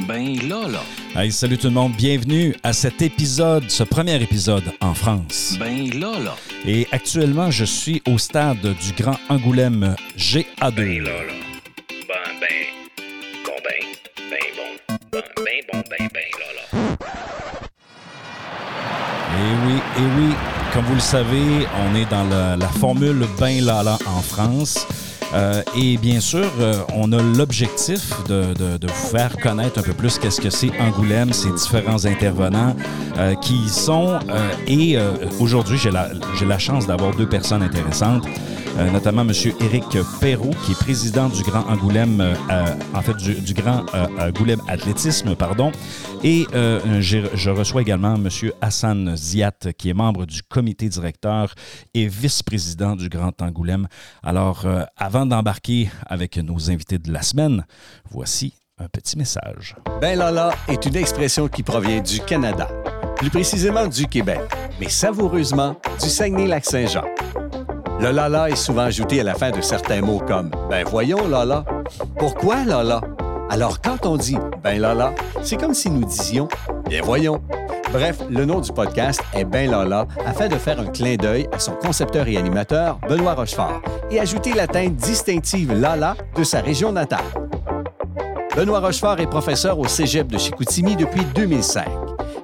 Ben là, là. Hey, salut tout le monde, bienvenue à cet épisode, ce premier épisode en France. Ben là, là. Et actuellement, je suis au stade du Grand Angoulême GA2. Ben là, là. Ben, ben. Bon, ben. Ben bon. Ben, ben bon, ben, ben là, là. Et oui, et oui, comme vous le savez, on est dans la, la formule Ben Lala en France. Euh, et bien sûr, euh, on a l'objectif de, vous faire connaître un peu plus qu'est-ce que c'est Angoulême, ces différents intervenants euh, qui y sont. et aujourd'hui, j'ai la chance d'avoir deux personnes intéressantes, euh, notamment M. Éric Perrault, qui est président du Grand Angoulême, euh, en fait, Grand euh, Angoulême Athlétisme, pardon. Et je reçois également M. Hassan Ziat, qui est membre du comité directeur et vice-président du Grand Angoulême. Alors, avant d'embarquer avec nos invités de la semaine, voici un petit message. Ben Lala est une expression qui provient du Canada, plus précisément du Québec, mais savoureusement du Saguenay-Lac-Saint-Jean. Le Lala est souvent ajouté à la fin de certains mots comme Ben voyons Lala. Pourquoi Lala? Alors quand on dit Ben Lala, c'est comme si nous disions Bien voyons. Bref, le nom du podcast est Ben Lala afin de faire un clin d'œil à son concepteur et animateur, Benoît Rochefort, et ajouter la teinte distinctive Lala de sa région natale. Benoît Rochefort est professeur au Cégep de Chicoutimi depuis 2005.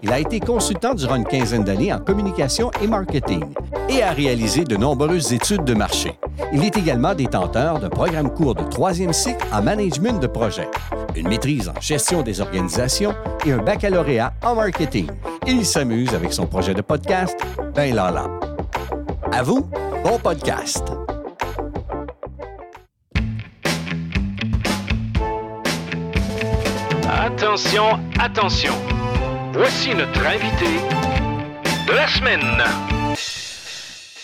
Il a été consultant durant une quinzaine d'années en communication et marketing et a réalisé de nombreuses études de marché. Il est également détenteur d'un programme court de troisième cycle en management de projet, une maîtrise en gestion des organisations et un baccalauréat en marketing. Il s'amuse avec son projet de podcast, Ben Lala. À vous, bon podcast! Attention, attention. Voici notre invité de la semaine.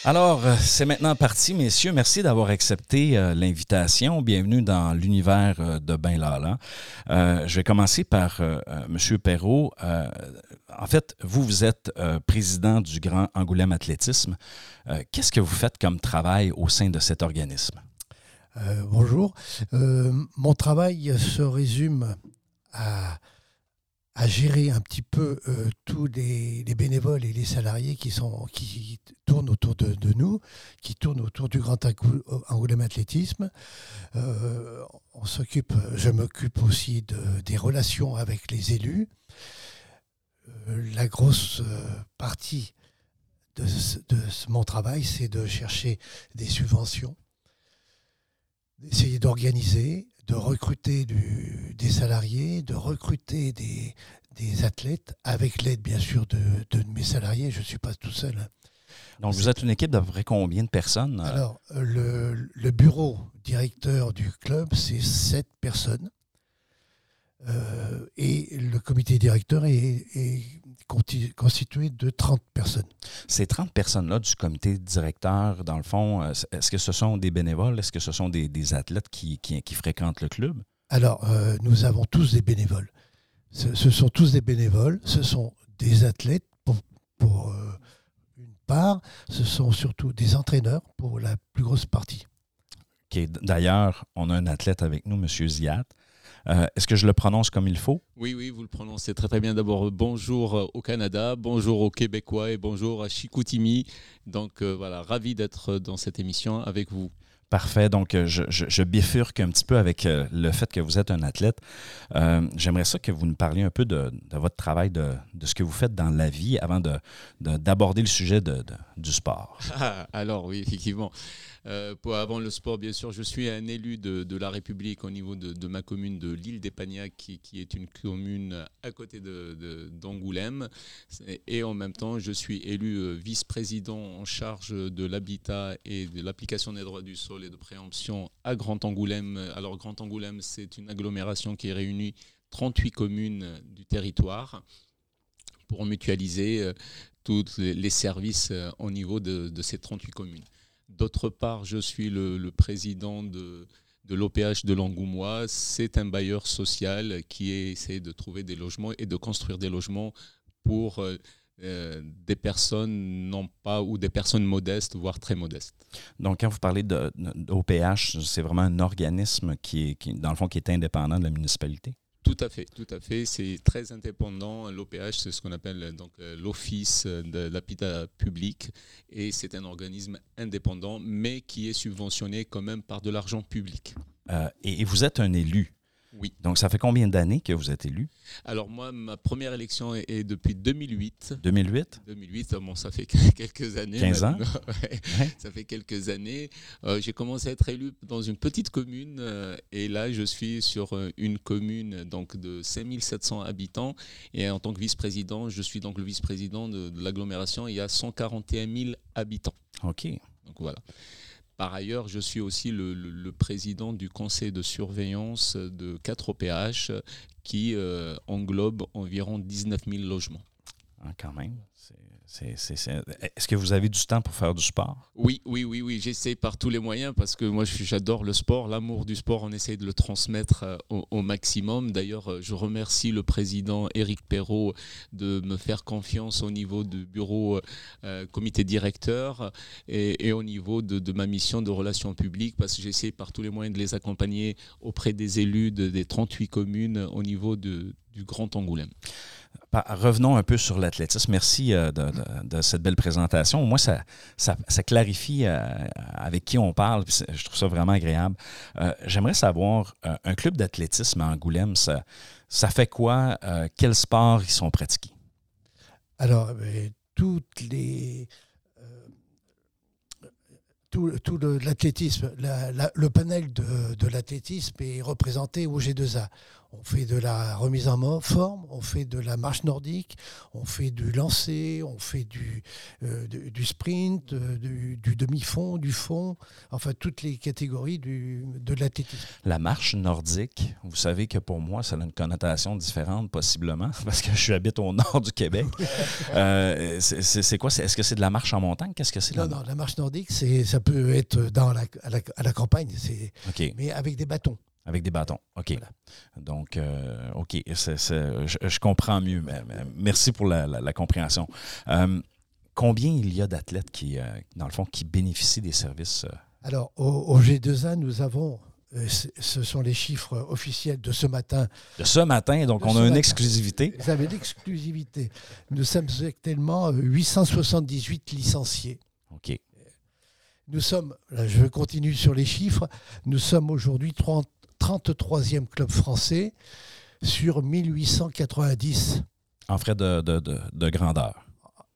Alors, euh, c'est maintenant parti, messieurs. Merci d'avoir accepté euh, l'invitation. Bienvenue dans l'univers euh, de Ben Lala. Je vais commencer par M. Perrault. En fait, vous, vous êtes président du Grand Angoulême Athlétisme. Qu'est-ce que vous faites comme travail au sein de cet organisme? Bonjour. Mon travail se résume à, à gérer un petit peu euh, tous les, les bénévoles et les salariés qui, sont, qui tournent autour de, nous, qui tournent autour du Grand Angou- Angoulême Athlétisme. Euh, on s'occupe, je m'occupe aussi de- des relations avec les élus. Euh, la grosse euh, partie de, mon travail, c'est de chercher des subventions d'essayer d'organiser, de recruter du- des salariés, de recruter des, des athlètes, avec l'aide bien sûr de, de mes salariés. Je ne suis pas tout seul. hein. Donc, vous êtes une équipe d'à peu près combien de personnes? euh, Alors, euh, le, le bureau directeur du club, c'est sept personnes. Euh, et le comité directeur est, constitué de 30 personnes. Ces 30 personnes-là du comité directeur, dans le fond, euh, est-ce que ce sont des bénévoles? Est-ce que ce sont des, des athlètes qui, qui- qui fréquentent le club? Alors, euh, nous avons tous des bénévoles. Ce, ce sont tous des bénévoles, ce sont des athlètes pour, pour, euh, une part, ce sont surtout des entraîneurs pour la plus grosse partie. D'ailleurs, on a un athlète avec nous, M. Ziat. Euh, Est-ce que je le prononce comme il faut? Oui, oui, vous le prononcez très très bien. D'abord, bonjour euh, au Canada, bonjour aux Québécois et bonjour à Chicoutimi. Donc euh, voilà, ravi d'être dans cette émission avec vous. Parfait. Donc, je, je- je bifurque un petit peu avec le fait que vous êtes un athlète. Euh, J'aimerais ça que vous nous parliez un peu de, de votre travail, de, de ce que vous faites dans la vie avant de- de- d'aborder le sujet de- du sport. Ah, alors oui, effectivement. Euh, pour, avant le sport, bien sûr, je suis un élu de, la République au niveau de, ma commune de l'île d'Épagnac, qui, qui est une commune à côté d'Angoulême. Et, en même temps, je suis élu euh, vice-président en charge de l'habitat et de l'application des droits du sol et de préemption à Grand Angoulême. Alors, Grand Angoulême, c'est une agglomération qui réunit 38 communes du territoire pour mutualiser euh, tous les services au niveau de ces 38 communes. D'autre part, je suis le, président de, de l'OPH de Langoumois. C'est un bailleur social qui essaie de trouver des logements et de construire des logements pour euh, euh, des personnes non pas ou des personnes modestes, voire très modestes. Donc, quand vous parlez d'OPH, c'est vraiment un organisme qui est, dans le fond, qui est indépendant de la municipalité? Tout à fait, tout à fait. C'est très indépendant. L'OPH, c'est ce qu'on appelle donc euh, l'Office de l'habitat public, et c'est un organisme indépendant, mais qui est subventionné quand même par de l'argent public. Euh, et vous êtes un élu. Oui. Donc, ça fait combien d'années que vous êtes élu? Alors moi, ma première élection est, est depuis 2008. 2008? 2008, bon, ça fait quelques années. 15 ans? Ouais. Ça fait quelques années. Euh, j'ai commencé à être élu dans une petite commune euh, et là, je suis sur euh, une commune donc de 5700 habitants et en tant que vice-président, je suis donc le vice-président de, de l'agglomération. Il y a 141 000 habitants. OK. Donc voilà. Par ailleurs, je suis aussi le, président du conseil de surveillance de 4 OPH qui euh, englobe environ 19 000 logements. Ah, quand même. Est-ce que vous avez du temps pour faire du sport? Oui, oui, oui, oui. J'essaie par tous les moyens parce que moi, j'adore le sport. L'amour du sport, on essaie de le transmettre euh, au, maximum. D'ailleurs, euh, je remercie le président Éric Perrault de me faire confiance au niveau du bureau euh, comité directeur et, au niveau de, ma mission de relations publiques parce que j'essaie par tous les moyens de les accompagner auprès des élus de- des 38 communes au niveau de- du Grand Angoulême. Revenons un peu sur l'athlétisme. Merci euh, de, cette belle présentation. Moi, ça, clarifie euh, avec qui on parle. Je trouve ça vraiment agréable. Euh, J'aimerais savoir, un club d'athlétisme à Angoulême, ça, fait quoi? Quels sports ils sont pratiqués? Alors, toutes les. tout, l'athlétisme, la- la- le panel de l'athlétisme est représenté au G2A. On fait de la remise en forme, on fait de la marche nordique, on fait du lancer, on fait du, euh, du, du sprint, euh, du, du demi-fond, du fond, enfin toutes les catégories du, de l'athlétisme. La marche nordique, vous savez que pour moi, ça a une connotation différente, possiblement, parce que je habite au nord du Québec. Euh, c'est- quoi? Est-ce que c'est de la marche en montagne? Qu'est-ce que c'est? Non, la- non, la marche nordique, ça peut être dans la, à, la, à la campagne, mais avec des bâtons. Avec des bâtons. OK. Voilà. Donc, euh, OK. Je, je comprends mieux. mais- mais Merci pour la, la- la compréhension. Euh, combien il y a d'athlètes qui, euh, dans le fond, qui bénéficient des services? Alors, au, au G2A, nous avons, ce sont les chiffres officiels de ce matin. de ce matin, donc De on a une matin. exclusivité. Vous avez l'exclusivité. Nous sommes actuellement euh, 878 licenciés. OK. Nous sommes, là, je continue sur les chiffres, nous sommes aujourd'hui 30 33e club français sur 1890 En frais de, de- de- de grandeur,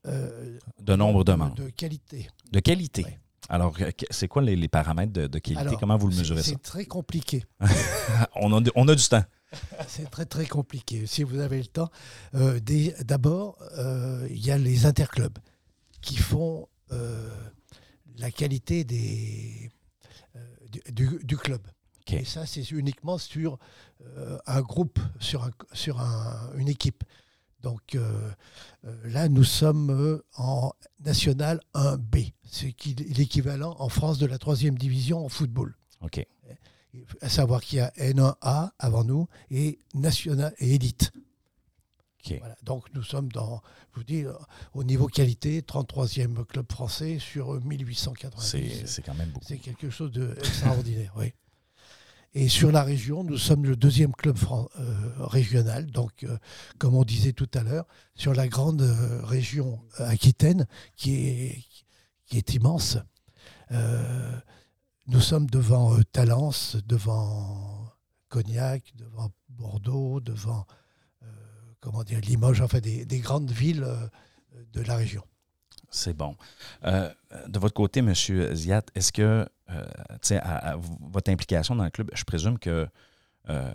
euh, de nombre de membres, de qualité. de qualité. Ouais. Alors, euh, c'est quoi les, les paramètres de, qualité? Alors, Comment vous le mesurez ça? C'est très compliqué. On a, on a du temps. C'est très très compliqué. Si vous avez le temps, Euh, d'abord, euh, il y a les interclubs qui font euh, la qualité des, du club. Et ça, c'est uniquement sur euh, un groupe, sur, un- sur un- une équipe. Donc euh, euh, là, nous sommes en National 1B, c'est qui- l'équivalent en France de la troisième division en football OK. à savoir qu'il y a N1A avant nous et National et. Voilà. Donc nous sommes dans, je vous dis, au niveau qualité, 33e club français sur 1890. C'est c'est quand même beaucoup. C'est quelque chose d'extraordinaire, oui. Et sur la région, nous sommes le deuxième club euh, régional, donc euh, comme on disait tout à l'heure, sur la grande euh, région aquitaine, qui est, immense. Nous sommes devant Talence, devant Cognac, devant Bordeaux, devant comment dire, Limoges, enfin des, des grandes villes de la région. C'est bon. Euh, de votre côté, M. Ziat, est-ce que, euh, tu sais, à- votre implication dans le club, je présume que euh,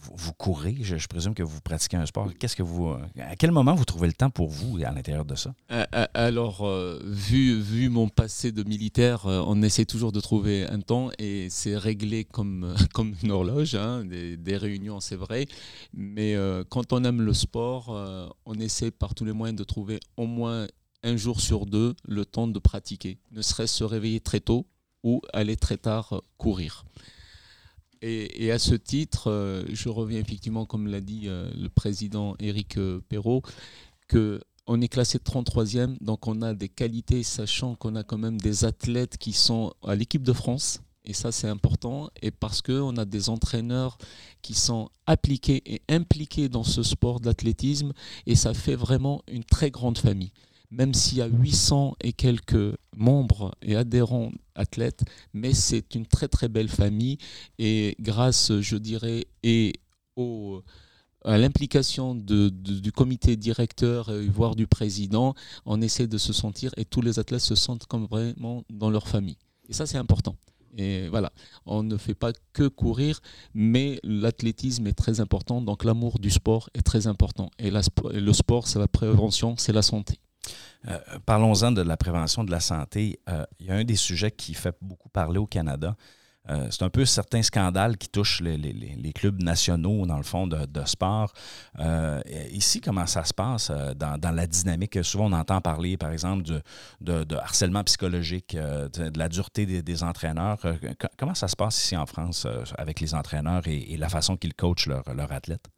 vous, vous courez, je, je présume que vous pratiquez un sport. Qu'est-ce que vous, à quel moment vous trouvez le temps pour vous à l'intérieur de ça? Euh, Alors, vu, vu mon passé de militaire, on essaie toujours de trouver un temps et c'est réglé comme, comme une horloge, hein, des, des réunions, c'est vrai. Mais euh, quand on aime le sport, euh, on essaie par tous les moyens de trouver au moins un jour sur deux le temps de pratiquer, ne serait-ce se réveiller très tôt ou aller très tard euh, courir. Et, à ce titre, euh, je reviens effectivement, comme l'a dit euh, le président Éric Perrault, que on est classé 33e, donc on a des qualités, sachant qu'on a quand même des athlètes qui sont à l'équipe de France Et ça, c'est important. Et parce qu'on a des entraîneurs qui sont appliqués et impliqués dans ce sport d'athlétisme. Et ça fait vraiment une très grande famille. Même s'il y a 800 et quelques membres et adhérents athlètes, mais c'est une très très belle famille. Et grâce, je dirais, et au à l'implication du comité directeur, voire du président, on essaie de se sentir et tous les athlètes se sentent comme vraiment dans leur famille. Et ça, c'est important. Et voilà, on ne fait pas que courir, mais l'athlétisme est très important, donc l'amour du sport est très important. Et le sport, c'est la prévention, c'est la santé. Euh, Parlons-en de la prévention de la santé. Euh, il y a un des sujets qui fait beaucoup parler au Canada. Euh, c'est un peu certains scandales qui touchent les, clubs nationaux, dans le fond, de, sport. Ici, comment ça se passe dans, la dynamique? Souvent, on entend parler, par exemple, de, harcèlement psychologique, de, la dureté des, entraîneurs. Co- comment ça se passe ici en France avec les entraîneurs et, la façon qu'ils coachent leurs athlètes?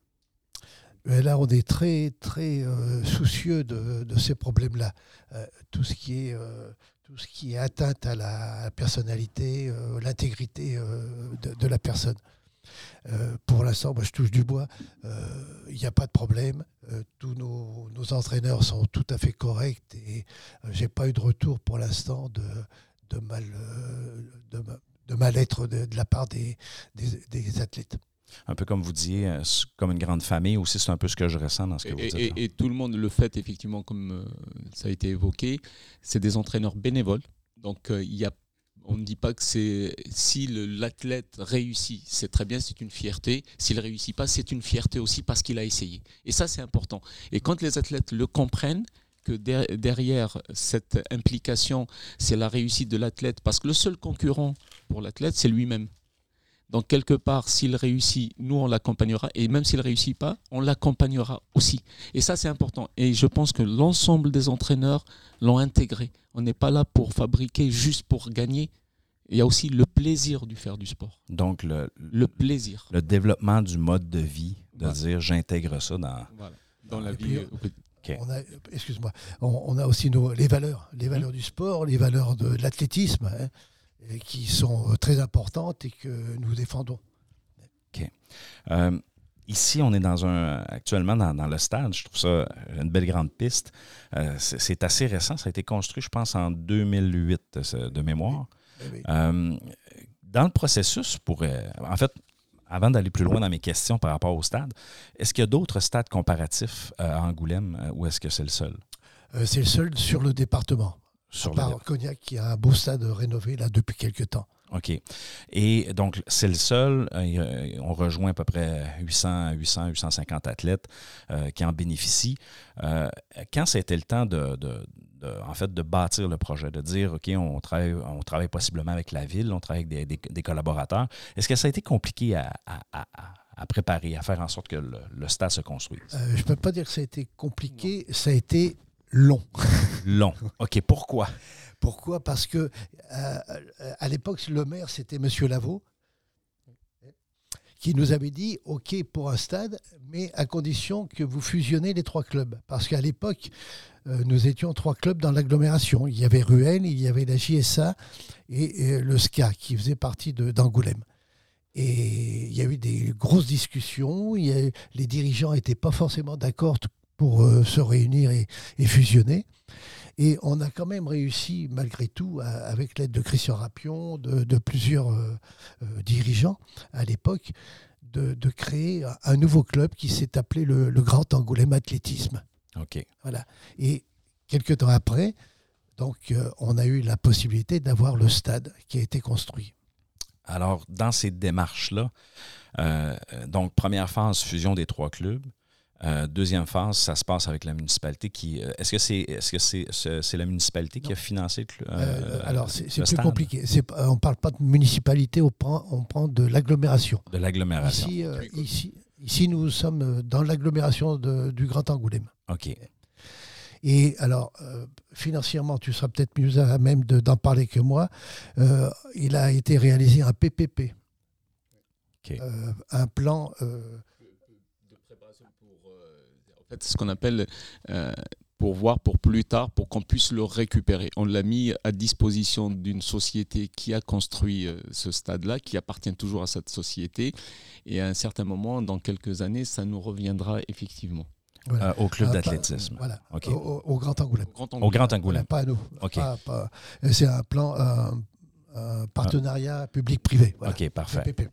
Mais là, on est très, très euh, soucieux de, ces problèmes-là. Euh, tout, ce qui est, euh, atteinte à la personnalité, euh, l'intégrité euh, de, la personne. Euh, pour l'instant, moi, je touche du bois. Euh, Il n'y a pas de problème. Euh, tous nos, entraîneurs sont tout à fait corrects et euh, j'ai pas eu de retour pour l'instant de, de mal, euh, de, mal-être la part des athlètes. Un peu comme vous disiez, euh, comme une grande famille aussi, c'est un peu ce que je ressens dans ce que vous Et, dites. et- tout le monde le fait, effectivement, comme euh, ça a été évoqué. C'est des entraîneurs bénévoles. Donc, euh, il y a, on ne dit pas que c'est. Si l'athlète réussit, c'est très bien, c'est une fierté. S'il ne réussit pas, c'est une fierté aussi parce qu'il a essayé. Et ça, c'est important. Et quand les athlètes le comprennent, que der- derrière cette implication, c'est la réussite de l'athlète, parce que le seul concurrent pour l'athlète, c'est lui-même. Donc, quelque part, s'il réussit, nous, on l'accompagnera. Et même s'il ne réussit pas, on l'accompagnera aussi. Et ça, c'est important. Et je pense que l'ensemble des entraîneurs l'ont intégré. On n'est pas là pour fabriquer juste pour gagner. Il y a aussi le plaisir du faire du sport. Donc, le, Le plaisir. le développement du mode de vie, de Voilà. dire j'intègre ça dans. Voilà. Dans la vie. puis, euh, OK. On a, excuse-moi, on, on a aussi nos, les valeurs, les Mmh. valeurs du sport, les valeurs de l'athlétisme, hein, et qui sont euh, très importantes et que nous défendons. Euh, ici, on est dans un actuellement dans, dans le stade. Je trouve ça une belle grande piste. Euh, c'est assez récent. Ça a été construit, je pense, en 2008 euh, de mémoire. Oui. Euh, dans le processus, pour, en fait, avant d'aller plus loin dans mes questions par rapport au stade, est-ce qu'il y a d'autres stades comparatifs à Angoulême ou est-ce que c'est le seul? C'est le seul sur le département. Sur le Cognac qui a un beau stade rénové là depuis quelques temps. OK. Et donc, c'est le seul. euh, on rejoint à peu près 800, 800 850 athlètes euh, qui en bénéficient. Euh, quand c'était le temps de, de- de- en fait, de bâtir le projet, de dire, OK, on travaille, on travaille possiblement avec la ville, on travaille avec des, des- des collaborateurs, est-ce que ça a été compliqué à, à- à- à- à préparer, à faire en sorte que le, le stade se construise? Euh, je ne peux pas dire que ça a été compliqué, ça a été long. Long. OK, pourquoi? Pourquoi? Parce que euh, à l'époque, le maire, c'était Monsieur Lavaux, qui nous avait dit OK pour un stade, mais à condition que vous fusionnez les trois clubs. Parce qu'à l'époque, euh, nous étions trois clubs dans l'agglomération. Il y avait Ruel, il y avait la JSA et, et le SCA, qui faisait partie d'Angoulême. Et il y a eu des grosses discussions. Il y a eu- les dirigeants n'étaient pas forcément d'accord pour euh, se réunir et, et fusionner. Et on a quand même réussi, malgré tout, à- avec l'aide de Christian Rapion, de, de plusieurs euh, euh, dirigeants à l'époque, de, de créer un- un nouveau club qui s'est appelé le, le Grand Angoulême Athlétisme. OK. Voilà. Et quelques temps après, donc, euh, on a eu la possibilité d'avoir le stade qui a été construit. Alors, dans ces démarches-là, euh, donc, première phase, fusion des trois clubs. Euh, deuxième phase, ça se passe avec la municipalité qui. euh, Est-ce que c'est est-ce que c'est c'est- c'est la municipalité qui a financé le Euh, euh, alors, c'est c'est le plus compliqué. C'est on ne parle pas de municipalité, on prend, on prend de l'agglomération. de l'agglomération? Ici, euh, ici, ici, nous sommes dans l'agglomération de- du Grand Angoulême. OK. Et alors, euh, financièrement, tu seras peut-être mieux à même de- d'en parler que moi. Euh, il a été réalisé un PPP, OK. euh, un plan. Fait, ce qu'on appelle. euh, pour voir pour plus tard, pour qu'on puisse le récupérer. On l'a mis à disposition d'une société qui a construit euh, ce stade-là, qui appartient toujours à cette société. Et à un certain moment, dans quelques années, ça nous reviendra effectivement. Euh, au club Ah, d'athlétisme. Voilà, au, Grand Angoulême. Au Grand Angoulême. pas à nous. OK. Pas- pas- C'est un plan, un, un partenariat public-privé. Voilà. OK, parfait. PPP.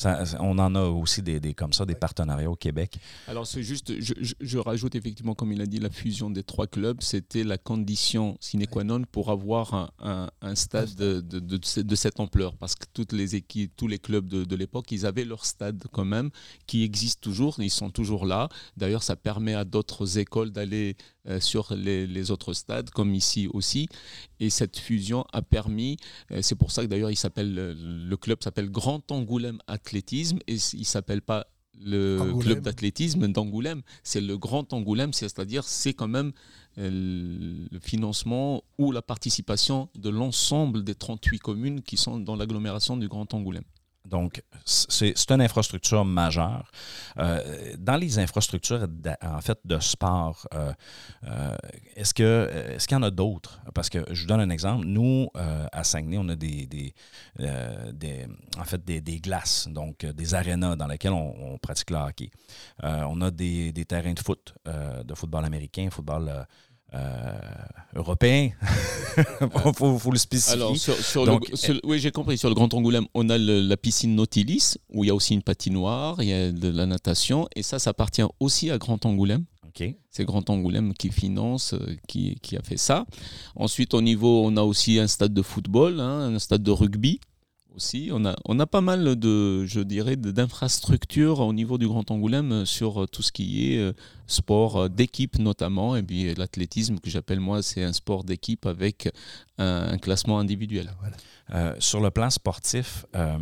Ça- on en a aussi des, des comme ça, des partenariats au Québec. Alors c'est juste, je, je- je rajoute effectivement, comme il a dit, la fusion des trois clubs, c'était la condition sine qua non pour avoir un, un- un stade de, de- de ce- de cette ampleur. Parce que toutes les équipes, tous les clubs de, de l'époque, ils avaient leur stade quand même, qui existe toujours, ils sont toujours là. D'ailleurs, ça permet à d'autres écoles d'aller sur les, les autres stades, comme ici aussi. Et cette fusion a permis, euh, c'est pour ça que d'ailleurs il s'appelle, euh, le club s'appelle Grand Angoulême Athlétisme et il s'appelle pas le Angoulême. club d'athlétisme d'Angoulême, c'est le Grand Angoulême, c'est-à-dire c'est quand même euh, le financement ou la participation de l'ensemble des 38 communes qui sont dans l'agglomération du Grand Angoulême. Donc, c'est une infrastructure majeure. Euh, dans les infrastructures, en fait, de sport, euh, euh, est-ce que est-ce qu'il y en a d'autres? Parce que je vous donne un exemple. Nous, à Saguenay, on a des, en fait, des, glaces, donc des arénas dans lesquelles on, on pratique le hockey. On a des, terrains de foot, de football américain, football euh, européen. Il faut, faut le spécifier. Alors, sur, sur Donc, le, sur- oui, j'ai compris. Sur le Grand Angoulême, on a le- la piscine Nautilis, où il y a aussi une patinoire, il y a de la natation, et ça, ça appartient aussi à Grand Angoulême. C'est Grand Angoulême qui finance, euh, qui, qui a fait ça. Ensuite, au niveau, on a aussi un stade de football, hein, un stade de rugby aussi. On a, on a pas mal de, je dirais, d'infrastructures au niveau du Grand Angoulême euh, sur euh, tout ce qui est euh, sport d'équipe notamment. Et puis l'athlétisme, que j'appelle moi, c'est un sport d'équipe avec un, un classement individuel. Voilà. Euh, sur le plan sportif, euh,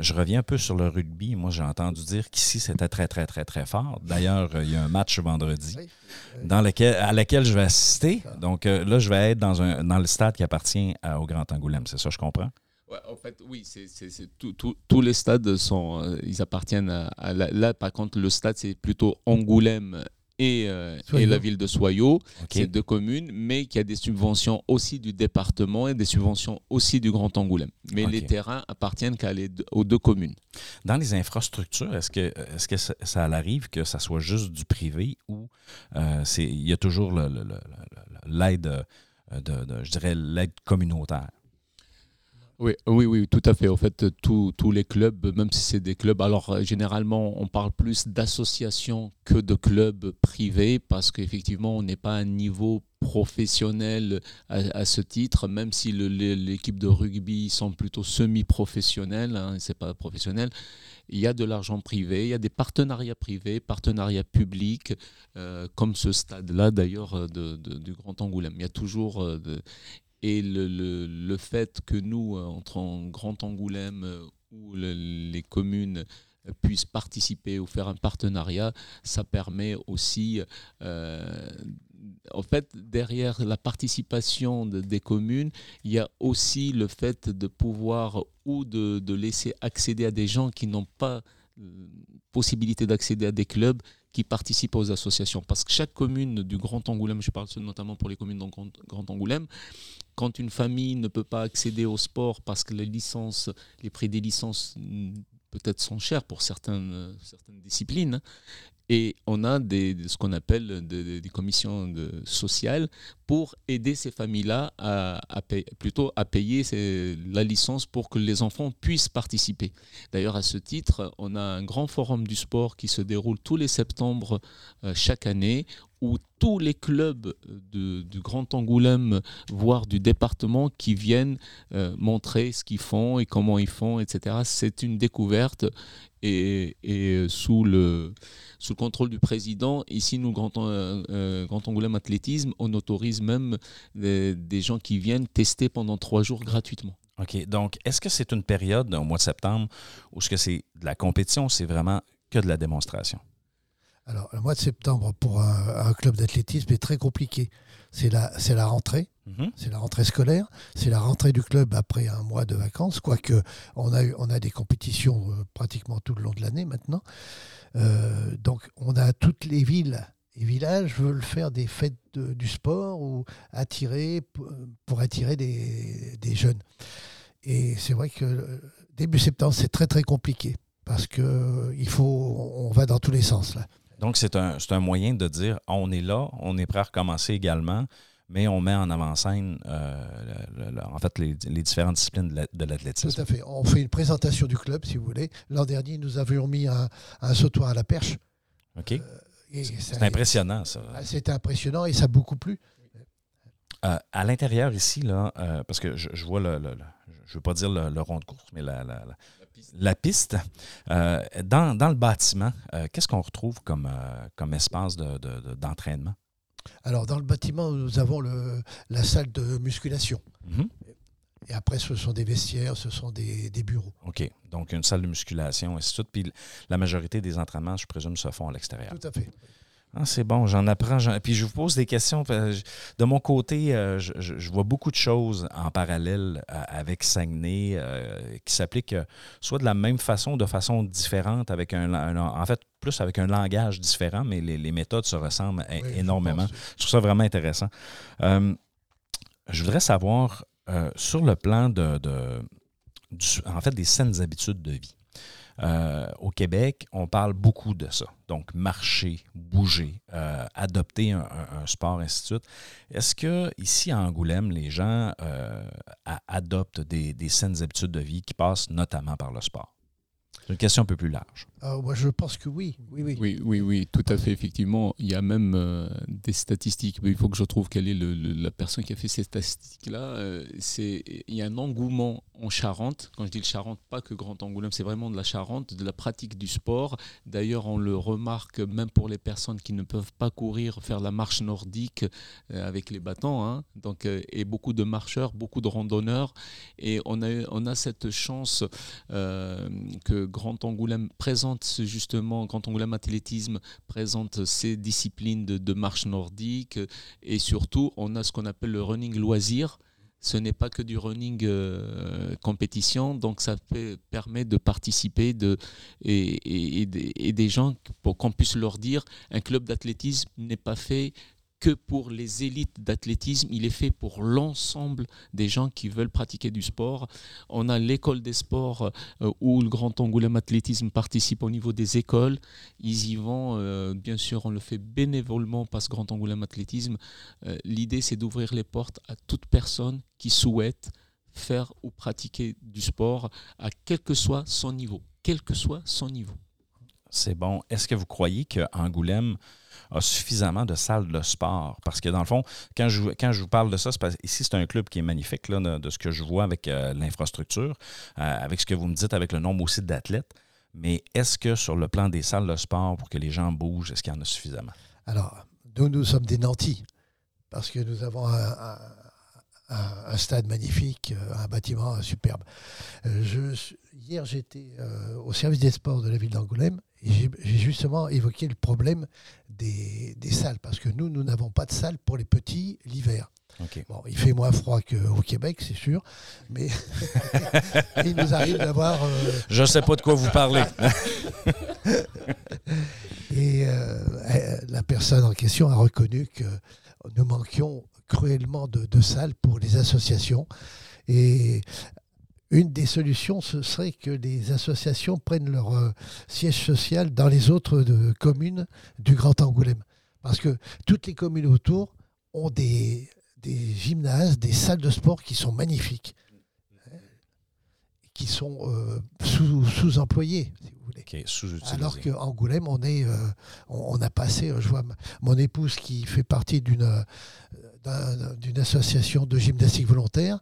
je reviens un peu sur le rugby. Moi, j'ai entendu dire qu'ici, c'était très, très, très, très fort. D'ailleurs, il y a un match vendredi dans lequel, à lequel je vais assister. Donc là, je vais être dans, un, dans le stade qui appartient à- au Grand Angoulême. C'est ça, je comprends? Ouais, en fait, oui, c'est, c'est- c'est tout- tout- tous les stades sont, euh, ils appartiennent à, à la- là. Par contre, le stade c'est plutôt Angoulême et, euh, et la ville de Soyaux, OK. c'est deux communes, mais qui a des subventions aussi du département et des subventions aussi du Grand Angoulême. Mais les terrains appartiennent qu'à les deux- aux deux communes. Dans les infrastructures, est-ce que, est-ce que ça, ça arrive que ça soit juste du privé ou euh, c'est, il y a toujours le- le- le- le- l'aide, de, de- je dirais, l'aide communautaire? Oui, oui, tout à fait. En fait, tous les clubs, même si c'est des clubs, alors euh, généralement, on parle plus d'associations que de clubs privés parce qu'effectivement, on n'est pas à un niveau professionnel à, ce titre, même si l'équipe de rugby sont plutôt semi-professionnels, hein, c'est pas professionnel. Il y a de l'argent privé, il y a des partenariats privés, partenariats publics, euh, comme ce stade-là d'ailleurs euh, du Grand Angoulême. Il y a toujours et le, le- le fait que nous, euh, entre en Grand Angoulême euh, ou le- les communes euh, puissent participer ou faire un partenariat, ça permet aussi, en fait, derrière la participation de- des communes, il y a aussi le fait de pouvoir ou de, de laisser accéder à des gens qui n'ont pas possibilité d'accéder à des clubs qui participent aux associations. Parce que chaque commune du Grand Angoulême, je parle notamment pour les communes du Grand, Angoulême, quand une famille ne peut pas accéder au sport parce que les licences, les prix des licences mm, peut-être sont chers pour certaines, euh, certaines disciplines, et on a des, ce qu'on appelle des, commissions sociales pour aider ces familles-là à, plutôt à payer la licence pour que les enfants puissent participer. D'ailleurs, à ce titre, on a un grand forum du sport qui se déroule tous les septembre euh, chaque année où tous les clubs de- du Grand Angoulême, voire du département, qui viennent euh, montrer ce qu'ils font et comment ils font, etc. C'est une découverte et, euh, sous, le, sous le contrôle du président, ici, nous, Grand, An- euh, euh, Grand Angoulême Athlétisme, on autorise même des, des gens qui viennent tester pendant trois jours gratuitement. OK. Donc, est-ce que c'est une période au mois de septembre où ce que c'est de la compétition, c'est vraiment que de la démonstration? Alors, le mois de septembre pour un, un club d'athlétisme est très compliqué. C'est la, c'est la rentrée, Mhm. c'est la rentrée scolaire, c'est la rentrée du club après un mois de vacances, quoique on a, eu- on a des compétitions euh, pratiquement tout le long de l'année maintenant. Euh, donc, on a toutes les villes et villages veulent faire des fêtes de- du sport ou attirer pour, pour attirer des, des jeunes. Et c'est vrai que euh, début septembre, c'est très très compliqué parce que euh, il faut, on va dans tous les sens là. Donc, c'est un, c'est un moyen de dire on est là, on est prêt à recommencer également, mais on met en avant-scène, euh, en fait, les, les différentes disciplines de la- de Tout l'athlétisme. à fait. On fait une présentation du club, si vous voulez. L'an dernier, nous avions mis un, un sautoir à la perche. OK? Ça- C'est impressionnant, ça. Ah, C'était impressionnant et ça a beaucoup plu. Euh, à l'intérieur ici, là, euh, parce que je, je vois le, le- le- je veux pas dire le, le rond de course, mais la, la- la- la piste. Euh, dans, dans le bâtiment, euh, qu'est-ce qu'on retrouve comme, euh, comme espace de- de- de- d'entraînement? Alors, dans le bâtiment, nous avons le, la salle de musculation. Mhm. Et après, ce sont des vestiaires, ce sont des, des bureaux. OK. Donc, une salle de musculation, et ainsi de suite. Puis la majorité des entraînements, je présume, se font à l'extérieur. Tout à fait. Ah, c'est bon, j'en apprends. Puis je vous pose des questions. De mon côté, euh, je, je- je vois beaucoup de choses en parallèle euh, avec Saguenay euh, qui s'appliquent soit de la même façon de façon différente, avec un, un- en fait, plus avec un langage différent, mais les, les méthodes se ressemblent Oui, énormément. Je trouve ça vraiment intéressant. Euh, je voudrais savoir, euh, sur le plan de, de- du- en fait, des saines habitudes de vie. Euh, au Québec, on parle beaucoup de ça. Donc, marcher, bouger, euh, adopter un, sport, ainsi de suite. Est-ce que ici à Angoulême, les gens euh, adoptent des, des saines habitudes de vie qui passent notamment par le sport? C'est une question un peu plus large. Moi, je pense que oui. Oui, oui. Oui, oui, oui, tout à fait, effectivement. Il y a même euh, des statistiques, mais il faut que je trouve quelle est la personne qui a fait ces statistiques-là. Euh, il y a un engouement en Charente. Quand je dis le Charente, pas que Grand Angoulême, c'est vraiment de la Charente, de la pratique du sport. D'ailleurs, on le remarque même pour les personnes qui ne peuvent pas courir, faire la marche nordique euh, avec les bâtons. hein. Donc, euh, et beaucoup de marcheurs, beaucoup de randonneurs. Et on a, on a cette chance euh, que Grand Angoulême présente justement, Grand Angoulême Athlétisme présente ces disciplines de, marche nordique et surtout on a ce qu'on appelle le running loisir. Ce n'est pas que du running euh, compétition, donc ça permet de participer et des gens, pour qu'on puisse leur dire, un club d'athlétisme n'est pas fait que pour les élites d'athlétisme, il est fait pour l'ensemble des gens qui veulent pratiquer du sport. On a l'école des sports euh, où le Grand Angoulême Athlétisme participe au niveau des écoles. Ils y vont, euh, bien sûr, on le fait bénévolement parce Grand Angoulême Athlétisme, euh, l'idée c'est d'ouvrir les portes à toute personne qui souhaite faire ou pratiquer du sport à quel que soit son niveau. Quel que soit son niveau. C'est bon. Est-ce que vous croyez qu'Angoulême a suffisamment de salles de sport? Parce que dans le fond, quand je, quand je vous parle de ça, parce ici, c'est un club qui est magnifique, là, de, ce que je vois avec euh, l'infrastructure, euh, avec ce que vous me dites, avec le nombre aussi d'athlètes. Mais est-ce que sur le plan des salles de sport, pour que les gens bougent, est-ce qu'il y en a suffisamment? Alors, nous, nous sommes des nantis parce que nous avons un- un- un stade magnifique, euh, un bâtiment superbe. Euh, je- hier, j'étais euh, au service des sports de la ville d'Angoulême et j'ai justement évoqué le problème des, des salles parce que nous, nous n'avons pas de salle pour les petits l'hiver. Bon, il fait moins froid qu'au Québec, c'est sûr, mais il nous arrive d'avoir euh, Je ne sais pas de quoi vous parlez. Et euh, la personne en question a reconnu que nous manquions cruellement de, de salles pour les associations. Et une des solutions, ce serait que les associations prennent leur euh, siège social dans les autres euh, communes du Grand Angoulême. Parce que toutes les communes autour ont des, des gymnases, des salles de sport qui sont magnifiques, hein, qui sont euh, sous- sous-employées, si vous voulez. Alors qu'Angoulême, on est, on, on a passé. Je vois mon épouse qui fait partie d'une d'un- d'une association de gymnastique volontaire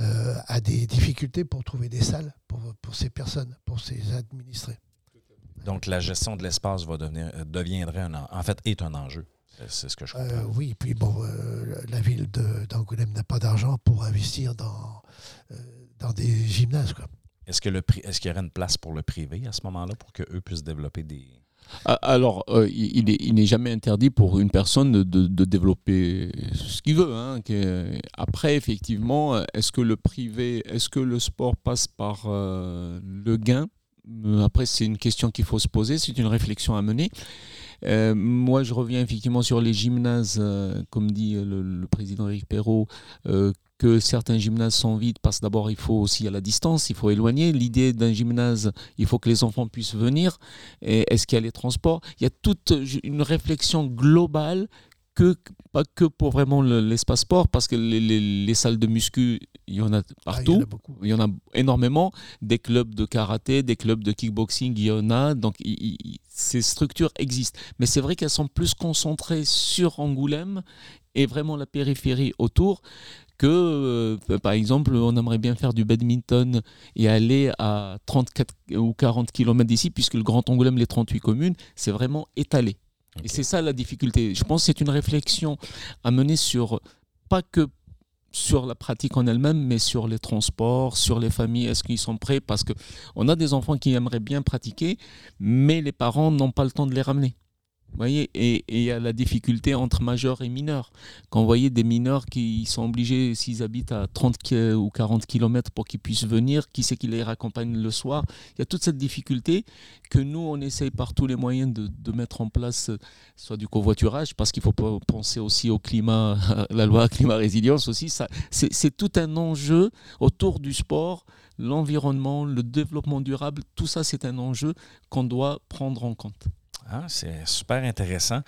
euh, a des difficultés pour trouver des salles pour, pour ces personnes, pour ces administrés. Donc, la gestion de l'espace va devenir, euh, deviendrait, un, en fait, est un enjeu. C'est- ce que je comprends. Euh, oui, puis bon, euh, la ville d'Angoulême n'a pas d'argent pour investir dans, dans des gymnases. Est-ce que le pri- est-ce qu'il y aurait une place pour le privé à ce moment-là pour qu'eux puissent développer des. Alors, euh, il il est- il n'est jamais interdit pour une personne de, développer ce qu'il veut. hein, Après, effectivement, est-ce que le privé, est-ce que le sport passe par euh, le gain? Euh, Après, c'est une question qu'il faut se poser, c'est une réflexion à mener. Moi, je reviens effectivement sur les gymnases, comme dit le, le président Eric Perrault, que certains gymnases sont vides parce que d'abord, il faut aussi à la distance, il faut éloigner. L'idée d'un gymnase, il faut que les enfants puissent venir. Est-ce qu'il y a les transports? Il y a toute une réflexion globale que, pas que pour vraiment le- l'espace sport, parce que les, les- les salles de muscu, il y en a Ah, il y partout. en a beaucoup. Il y en a énormément. Des clubs de karaté, des clubs de kickboxing, il y en a. Donc, il- il- ces structures existent. Mais c'est vrai qu'elles sont plus concentrées sur Angoulême et vraiment la périphérie autour que, euh, par exemple, on aimerait bien faire du badminton et aller à 34 ou 40 km d'ici, puisque le Grand Angoulême, les 38 communes, c'est vraiment étalé. Et c'est ça la difficulté. Je pense que c'est une réflexion à mener sur, pas que sur la pratique en elle-même, mais sur les transports, sur les familles, est-ce qu'ils sont prêts? Parce que on a des enfants qui aimeraient bien pratiquer, mais les parents n'ont pas le temps de les ramener. Voyez, et il y a la difficulté entre majeurs et mineurs. Quand vous voyez des mineurs qui sont obligés, s'ils habitent à 30 ki- ou 40 km pour qu'ils puissent venir, qui c'est qui les raccompagne le soir? Il y a toute cette difficulté que nous, on essaye par tous les moyens de, de mettre en place, soit du covoiturage, parce qu'il faut penser aussi au climat, la loi climat résilience aussi. C'est tout un enjeu autour du sport, l'environnement, le développement durable. Tout ça, c'est un enjeu qu'on doit prendre en compte. Ah, c'est super intéressant.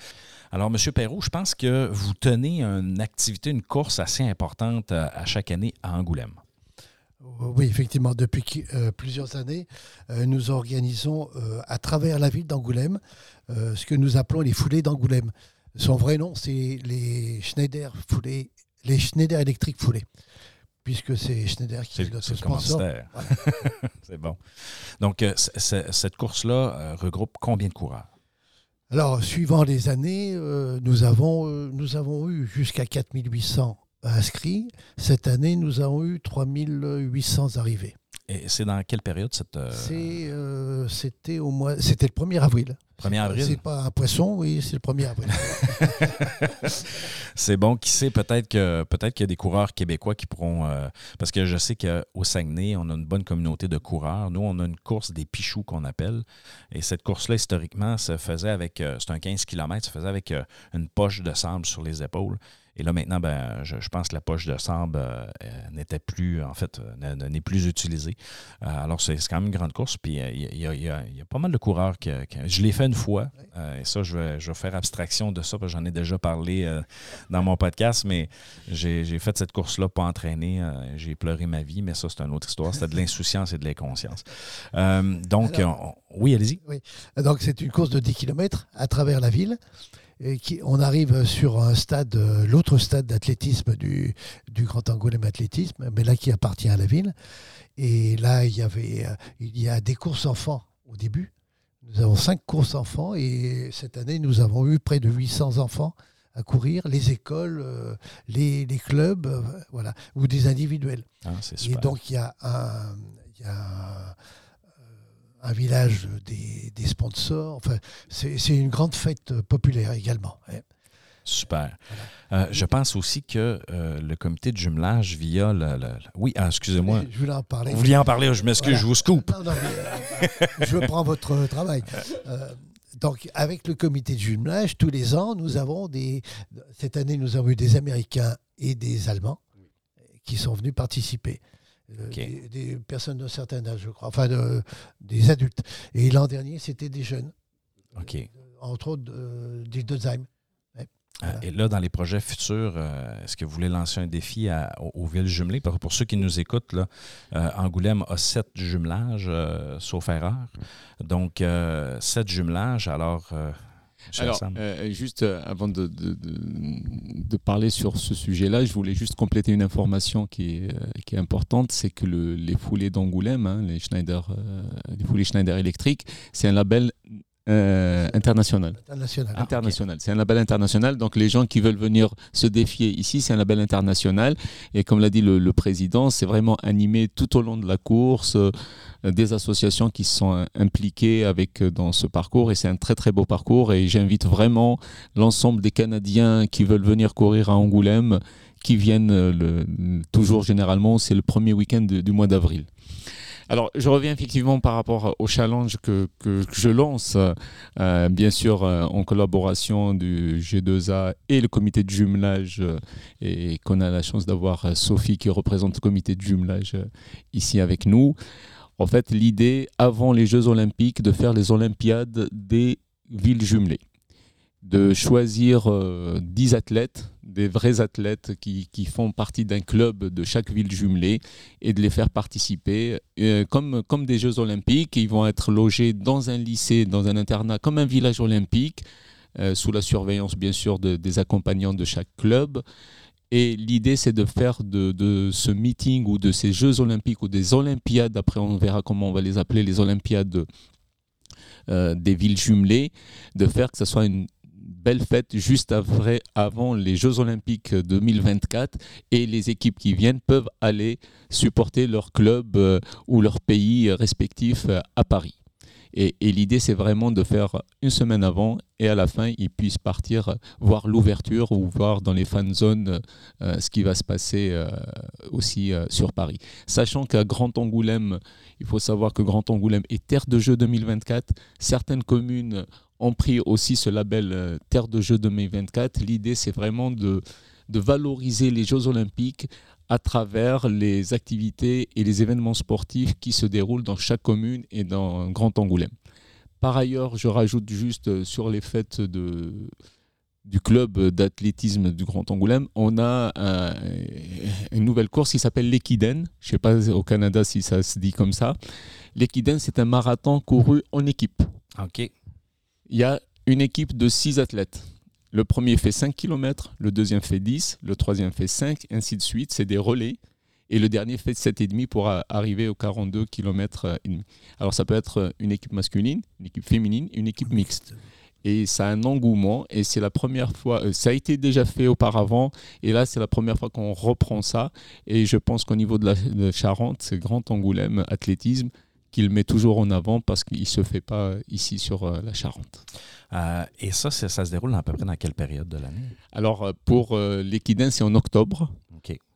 Alors, M. Perrault, je pense que vous tenez une activité, une course assez importante euh, à chaque année à Angoulême. Oui, effectivement, depuis euh, plusieurs années, euh, nous organisons euh, à travers la ville d'Angoulême euh, ce que nous appelons les foulées d'Angoulême. Son vrai nom, c'est les Schneider foulées, les Schneider électriques foulées, puisque c'est Schneider qui est le, notre sponsor. c'est bon. Donc, euh, cette course-là euh, regroupe combien de coureurs? Alors, suivant les années, euh, nous, avons, euh, nous avons eu jusqu'à 4800 inscrits. Cette année, nous avons eu 3800 arrivés. Et c'est dans quelle période cette euh, euh, c'était au mois, c'était le 1er avril. 1er avril? C'est pas un poisson, oui, c'est le 1er avril. C'est bon. Qui sait, peut-être que peut-être qu'il y a des coureurs québécois qui pourront. euh, parce que je sais qu'au Saguenay, on a une bonne communauté de coureurs. Nous, on a une course des pichoux qu'on appelle. Et cette course-là, historiquement, se faisait avec. c'est un 15 km, se faisait avec une poche de sable sur les épaules. Et là, maintenant, ben, je, je pense que la poche de sable euh, euh, n'était plus, en fait, euh, n'est plus utilisée. Alors, c'est quand même une grande course. Puis, il y, a- il y a- il y a- il y a pas mal de coureurs qui. qui- je l'ai fait une fois. et ça, je vais, je vais faire abstraction de ça, parce que j'en ai déjà parlé dans mon podcast, mais j'ai fait cette course-là pas entraîné. euh, j'ai pleuré ma vie, mais ça, c'est une autre histoire. C'était de l'insouciance et de l'inconscience. Donc, Alors- on- oui, allez-y. Donc, c'est une course de 10 km à travers la ville. Et qui, on arrive sur un stade, euh, l'autre stade d'athlétisme du, du Grand Angoulême Athlétisme, mais là qui appartient à la ville. Et là, il y avait, euh, il y a des courses enfants au début. Nous avons cinq courses enfants et cette année, nous avons eu près de 800 enfants à courir, les écoles, euh, les, les clubs, voilà, ou des individuels. Ah, Et donc, il y a un, il y a un, village des, des sponsors. Enfin, c'est une grande fête populaire également. hein. Super. Euh, je pense aussi que euh, le comité de jumelage via le. oui, ah, excusez-moi. Je voulais en parler. Vous vouliez en parler, je m'excuse, Voilà. je vous scoop. Non, non, mais, euh, je prends votre travail. Donc, avec le comité de jumelage, tous les ans, nous avons des. Cette année, nous avons eu des Américains et des Allemands qui sont venus participer. Euh, des, des personnes d'un certain âge, je crois. Enfin, de- des adultes. Et l'an dernier, c'était des jeunes. OK. Euh, entre autres, euh, d'Ildesheim. Euh, Et là, dans les projets futurs, euh, est-ce que vous voulez lancer un défi à- aux, aux villes jumelées? Pour, pour ceux qui nous écoutent, là, euh, Angoulême a sept jumelages, sauf erreur. Donc, sept jumelages. Alors, Alors, euh, juste euh, avant de, de- de- de parler sur ce sujet-là, je voulais juste compléter une information qui est, euh, qui est importante, c'est que le- les foulées d'Angoulême, hein, les Schneider, euh, les foulées Schneider électriques, c'est un label euh, international. International. Ah, international. C'est un label international. Donc les gens qui veulent venir se défier ici, c'est un label international. Et comme l'a dit le, le président, c'est vraiment animé tout au long de la course, euh, des associations qui se sont euh, impliquées avec euh, dans ce parcours. Et c'est un très très beau parcours. Et j'invite vraiment l'ensemble des Canadiens qui veulent venir courir à Angoulême, qui viennent euh, le- toujours généralement, c'est le premier week-end du mois d'avril. Alors, je reviens effectivement par rapport au challenge que, que, je lance, euh, bien sûr euh, en collaboration du G2A et le comité de jumelage, euh, et qu'on a la chance d'avoir Sophie qui représente le comité de jumelage ici avec nous. En fait, l'idée, avant les Jeux Olympiques, de faire les Olympiades des villes jumelées, de choisir euh, 10 athlètes, des vrais athlètes qui, qui font partie d'un club de chaque ville jumelée et de les faire participer euh, comme, comme des Jeux Olympiques. Ils vont être logés dans un lycée, dans un internat, comme un village olympique, euh, sous la surveillance bien sûr de- des accompagnants de chaque club. Et l'idée, c'est de faire de, de ce meeting ou de ces Jeux olympiques ou des Olympiades, après on verra comment on va les appeler, les Olympiades euh, des villes jumelées, de faire que ce soit une belle fête juste après, avant les Jeux olympiques 2024 et les équipes qui viennent peuvent aller supporter leur club euh, ou leur pays respectif euh, à Paris. Et, l'idée, c'est vraiment de faire une semaine avant et à la fin, ils puissent partir voir l'ouverture ou voir dans les fan zones euh, ce qui va se passer aussi sur Paris. Sachant qu'à Grand Angoulême, il faut savoir que Grand Angoulême est terre de jeu 2024. Certaines communes ont pris aussi ce label euh, terre de jeu 2024. L'idée, c'est vraiment de, valoriser les Jeux olympiques à travers les activités et les événements sportifs qui se déroulent dans chaque commune et dans Grand Angoulême. Par ailleurs, je rajoute juste euh, sur les fêtes du club d'athlétisme du Grand Angoulême, on a un- une nouvelle course qui s'appelle l'Equiden. Je ne sais pas au Canada si ça se dit comme ça. L'Equiden, c'est un marathon couru en équipe. OK. Il y a une équipe de six athlètes. Le premier fait 5 km, le deuxième fait 10, le troisième fait 5, ainsi de suite. C'est des relais. Et le dernier fait 7,5 pour arriver aux 42 km. Alors ça peut être une équipe masculine, une équipe féminine, une équipe mixte. Et ça a un engouement. Et c'est la première fois, euh, ça a été déjà fait auparavant. Et là, c'est la première fois qu'on reprend ça. Et je pense qu'au niveau de la de Charente, c'est Grand Angoulême Athlétisme qu'il met toujours en avant parce qu'il ne se fait pas ici sur euh, la Charente. Euh, et ça, ça se déroule à peu près dans quelle période de l'année? Alors, euh, pour euh, l'équidin, c'est en octobre.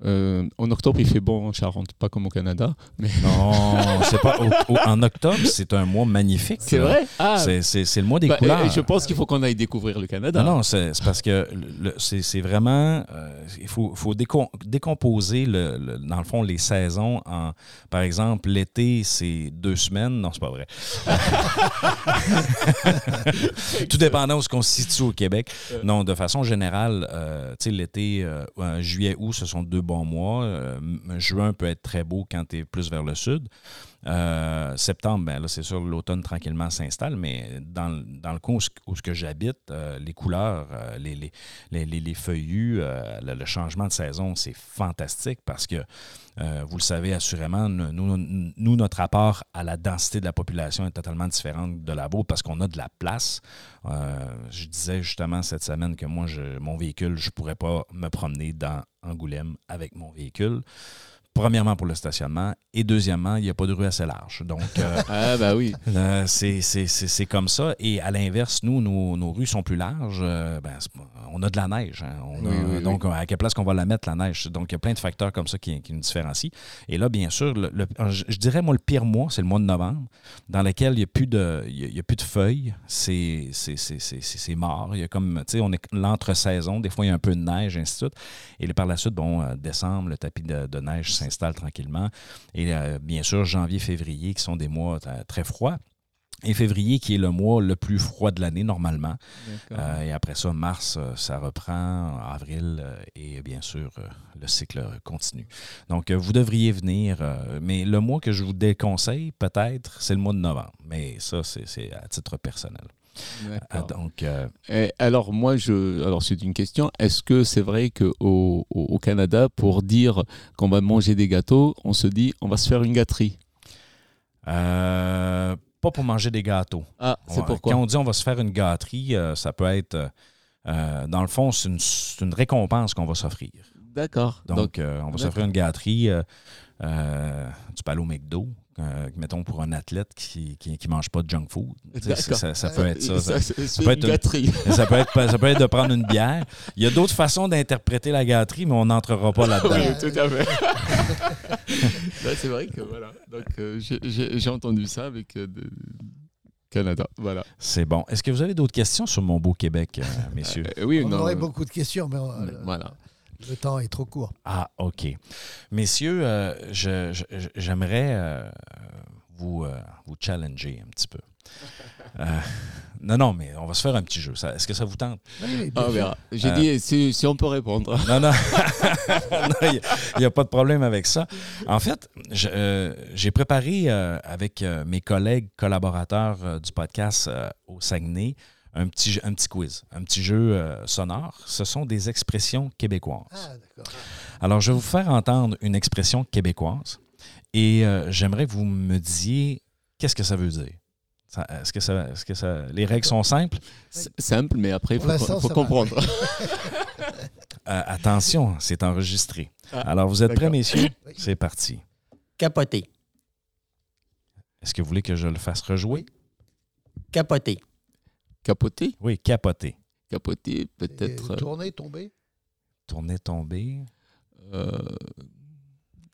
Euh, en octobre, il fait bon en Charente, pas comme au Canada. Mais... Non, c'est pas. au- au- en octobre, c'est un mois magnifique. là. Ah, C'est- C'est c'est le mois des bah, couleurs. et Je pense qu'il faut qu'on aille découvrir le Canada. Non, non, c'est c'est parce que c'est c'est vraiment. euh, il faut, faut décom- décomposer, le, le- dans le fond, les saisons en. Par exemple, l'été, c'est deux semaines. Non, c'est pas vrai. Tout dépendant où on se situe au Québec. Non, de façon générale, euh, tu sais, l'été, euh, euh, juillet, août, ce sont deux bons mois. Euh, juin peut être très beau quand tu es plus vers le sud. Euh, septembre, ben là, c'est sûr, l'automne tranquillement s'installe, mais dans, dans le coin où, j'habite, euh, les couleurs, euh, les, les, les, les- feuillus, le, changement de saison, c'est fantastique parce que, vous le savez assurément, nous, notre rapport à la densité de la population est totalement différent de la vôtre parce qu'on a de la place. Je disais justement cette semaine que moi, mon véhicule, je ne pourrais pas me promener dans Angoulême avec mon véhicule. Premièrement pour le stationnement et deuxièmement, il n'y a pas de rue assez large. Donc, euh, Ah, bah oui. euh, c'est- comme ça. Et à l'inverse, nous, nos, nos rues sont plus larges. Euh, ben, on a de la neige. hein. On a- Oui, oui, oui. donc, à quelle place qu'on va la mettre, la neige? Donc, il y a plein de facteurs comme ça qui, qui nous différencient. Et là, bien sûr, le- le- je, je dirais, moi, le pire mois, c'est le mois de novembre, dans lequel il n'y a, plus de- il y a- il y a plus de feuilles. C'est mort. Il y a comme, tu sais, on est l'entre-saison. Des fois, il y a un peu de neige, ainsi de suite. Et là, par la suite, bon, décembre, le tapis de, de neige s'installe tranquillement. Et euh, bien sûr, janvier, février, qui sont des mois très froids. Et février, qui est le mois le plus froid de l'année, normalement. Euh, et après ça, mars, euh, ça reprend, avril, euh, et bien sûr, euh, le cycle continue. Donc, vous devriez venir, mais le mois que je vous déconseille, peut-être, c'est le mois de novembre. Mais ça, c'est à titre personnel. Ah, donc, euh, Et alors moi, je, alors c'est une question. Est-ce que c'est vrai que au, Canada, pour dire qu'on va manger des gâteaux, on se dit on va se faire une gâterie? Euh, pas pour manger des gâteaux. Ah, c'est pourquoi? Quand on dit on va se faire une gâterie, euh, ça peut être, dans le fond, c'est une, c'est une récompense qu'on va s'offrir. D'accord. Donc, Donc, on va d'accord. s'offrir une gâterie. tu peux aller au McDo, euh, mettons pour un athlète qui ne mange pas de junk food. Ça, ça peut être ça. ça. peut une être une- gâterie. Ça peut, être, ça peut être de prendre une bière. Il y a d'autres façons d'interpréter la gâterie, mais on n'entrera pas là-dedans. Oui, tout à fait. C'est vrai que voilà. Donc, euh, j'ai- entendu ça avec euh, de- Canada. Voilà. C'est bon. Est-ce que vous avez d'autres questions sur mon beau Québec, euh, messieurs? Euh, oui, On non, aurait euh, beaucoup de questions, mais euh, Voilà. Le temps est trop court. Ah, OK. Messieurs, euh, j'aimerais euh, vous, euh, vous challenger un petit peu. Euh, non, non, mais on va se faire un petit jeu. Est-ce que ça vous tente? Oui, Ah, on sûr. verra. J'ai Euh, dit si, si on peut répondre. Non, non. il n'y a, pas de problème avec ça. En fait, euh, j'ai préparé euh, avec euh, mes collègues collaborateurs euh, du podcast euh, au Saguenay un petit, jeu- un petit quiz, un petit jeu euh, sonore. Ce sont des expressions québécoises. Ah, d'accord. Alors, je vais vous faire entendre une expression québécoise et euh, j'aimerais que vous me disiez qu'est-ce que ça veut dire. Est-ce que, ça, est-ce que ça, les règles sont simples? Simple, mais après, il faut, comprendre. Euh, attention, c'est enregistré. Ah, Alors, vous êtes prêts, messieurs? Oui. C'est parti. Capoter. Est-ce que vous voulez que je le fasse rejouer? Capoter. Capoter Oui, capoter. Capoter, Et peut-être. euh, Tourner, tomber Tourner, tomber. euh,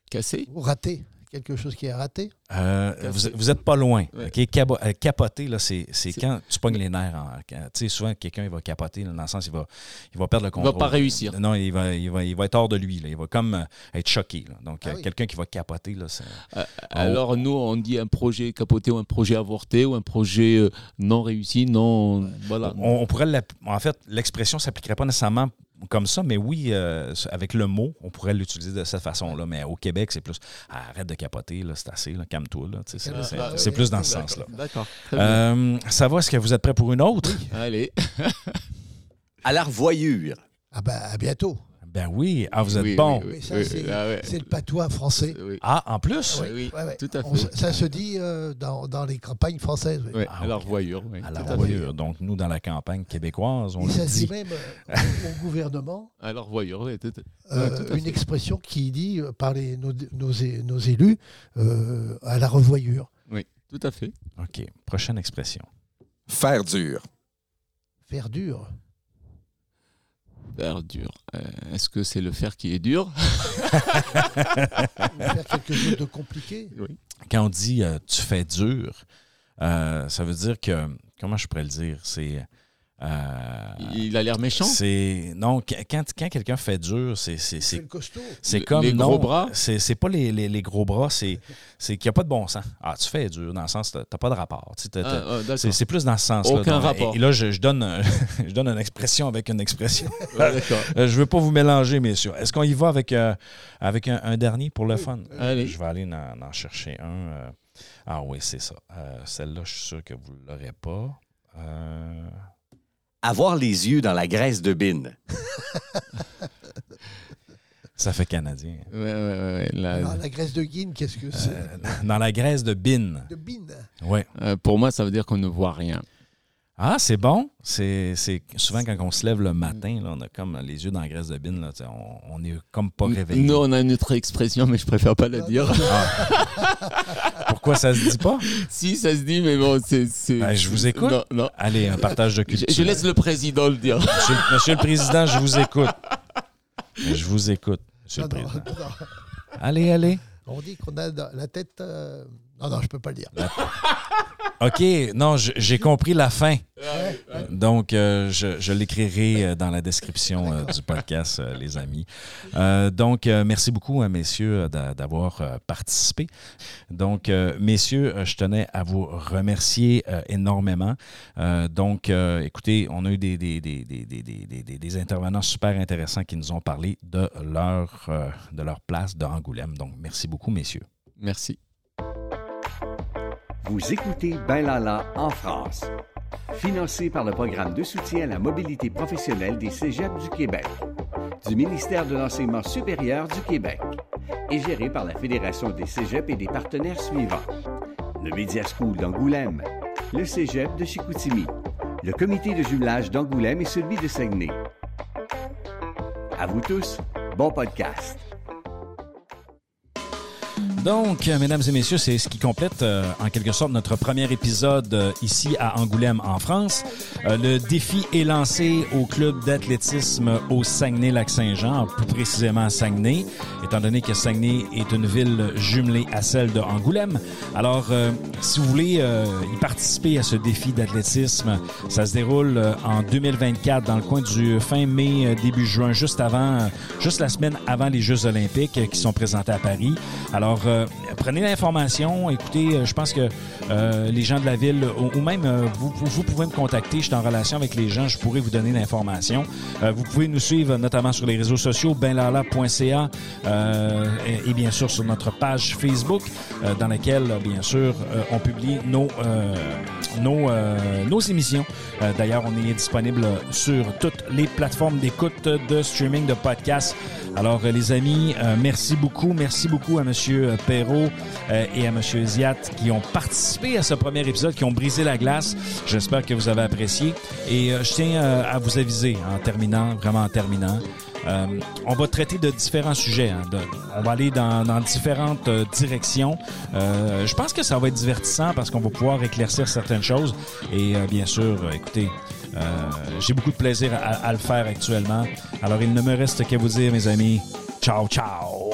casser ou rater. Quelque chose qui est raté? Euh, vous, vous êtes pas loin. Ouais. OK? Cabo- euh, capoter, là, c'est, c'est C'est- quand tu pognes les nerfs. en- quand- Tu sais, souvent, quelqu'un, il va capoter, là, dans le sens, il va, il va perdre le Il contrôle. va pas réussir. Non, il va, il va, il va être hors de lui. là. Il va comme euh, être choqué. là. Donc, Ah euh, oui. quelqu'un qui va capoter, là, c'est... Euh, Alors, nous, on dit un projet capoté ou un projet avorté ou un projet euh, non réussi, non. Voilà. On, on pourrait l'app- en fait, l'expression ne s'appliquerait pas nécessairement comme ça, mais oui, euh, avec le mot, on pourrait l'utiliser de cette façon-là. Mais au Québec, c'est plus ah, arrête de capoter, c'est assez, calme-toi. C'est, plus dans ce sens-là. D'accord. Euh, ça va, est-ce que vous êtes prêts pour une autre? Allez. À la revoyure. Ah ben, à bientôt. Ben oui. Ah, vous êtes Oui, bon. oui, oui, Mais ça, oui, c'est- ah ouais. C'est le patois français. Oui. Ah, en plus? Oui, oui, Ouais, ouais. tout à fait. ça se dit euh, dans, dans les campagnes françaises. oui. Ah, à la revoyure. oui, À la revoyure. Donc, nous, dans la campagne québécoise, on Et le ça se dit même euh, au- gouvernement À la revoyure, oui. tout euh, Ouais, tout à une fait. expression qui dit par les, nos, nos, nos élus euh, à la revoyure. Oui, tout à fait. OK. Prochaine expression. Faire dur. Faire dur. Dur. Euh, Est-ce que c'est le fer qui est dur? Ou faire quelque chose de compliqué. Quand on dit euh, tu fais dur, euh, ça veut dire que. Comment je pourrais le dire? C'est. Euh, Il a l'air méchant. c'est non qu- quand, quand quelqu'un fait dur c'est c'est C'est comme les non, gros bras? c'est c'est pas les, les, les gros bras c'est c'est qu'il n'y a pas de bon sens. Ah tu fais dur dans le sens t'as t'as pas de rapport tu sais, t'as- Ah, ah, c'est c'est plus dans ce sens là Aucun rapport. et, là je, je donne je donne une expression avec une expression. Je veux pas vous mélanger messieurs. Est-ce qu'on y va avec euh, avec un, un dernier pour le fun? Allez. je vais aller en, en chercher un euh. ah oui c'est ça. Euh, celle-là je suis sûr que vous l'aurez pas. Euh, Avoir les yeux dans la graisse de bine. ça fait canadien Ouais, ouais, ouais, ouais, là, Alors, la graisse de guine, qu'est-ce que c'est? Euh, dans la graisse de bin. De bine. Ouais. euh, pour moi, ça veut dire qu'on ne voit rien. Ah, c'est bon. C'est c'est- souvent quand on se lève le matin, là, on a comme les yeux dans la graisse de bin. Là, tu sais, on, on est comme pas réveillé. Nous, on a une autre expression, mais je préfère pas la dire. Pourquoi ça se dit pas? si, ça se dit, mais bon, c'est. Ben, je vous écoute. Non, non. Allez, un partage de culture. je laisse le président le dire. Monsieur, monsieur le Président, je vous écoute. Je vous écoute, Monsieur Non, le Président. non. Allez, allez. On dit qu'on a la tête. euh, Non, non, je peux pas le dire. OK, non, j'ai compris la fin. Donc, euh, je, je l'écrirai euh, dans la description euh, du podcast, euh, les amis. Euh, donc, euh, merci beaucoup, messieurs, d'a- d'avoir euh, participé. Donc, euh, messieurs, euh, je tenais à vous remercier euh, énormément. Euh, donc, euh, écoutez, on a eu des, des, des, des, des, intervenants super intéressants qui nous ont parlé de leur, euh, de leur place de Angoulême. Donc, merci beaucoup, messieurs. Merci. Vous écoutez Ben Lala en France. Financé par le programme de soutien à la mobilité professionnelle des Cégeps du Québec, du ministère de l'Enseignement supérieur du Québec et géré par la Fédération des Cégeps et des partenaires suivants. Le Media School d'Angoulême, le Cégep de Chicoutimi, le comité de jumelage d'Angoulême et celui de Saguenay. À vous tous, bon podcast. Donc, euh, mesdames et messieurs, c'est ce qui complète euh, en quelque sorte notre premier épisode euh, ici à Angoulême en France. Euh, le défi est lancé au club d'athlétisme au Saguenay-Lac-Saint-Jean, plus précisément à Saguenay, étant donné que Saguenay est une ville jumelée à celle de Angoulême. Alors, euh, si vous voulez euh, y participer à ce défi d'athlétisme, ça se déroule en 2024 dans le coin du fin mai, début juin, juste avant, juste la semaine avant les Jeux olympiques qui sont présentés à Paris. Alors, euh, prenez l'information. Écoutez, euh, je pense que euh, les gens de la ville, ou, même vous, vous, pouvez me contacter. Je suis en relation avec les gens. Je pourrais vous donner l'information. Vous pouvez nous suivre notamment sur les réseaux sociaux, benlala.ca et, bien sûr sur notre page Facebook dans laquelle, bien sûr, on publie nos, nos, nos émissions. D'ailleurs, on est disponible sur toutes les plateformes d'écoute de streaming de podcasts. Alors, les amis, merci beaucoup. Merci beaucoup à Monsieur Perrault euh, et à Monsieur Ziat qui ont participé à ce premier épisode, qui ont brisé la glace. J'espère que vous avez apprécié. Et euh, je tiens euh, à vous aviser en terminant, vraiment en terminant, euh, on va traiter de différents sujets. hein, on va aller dans, dans différentes euh, directions. Euh, je pense que ça va être divertissant parce qu'on va pouvoir éclaircir certaines choses. Et euh, bien sûr, écoutez, j'ai beaucoup de plaisir à, à le faire actuellement. Alors, il ne me reste qu'à vous dire, mes amis, ciao, ciao.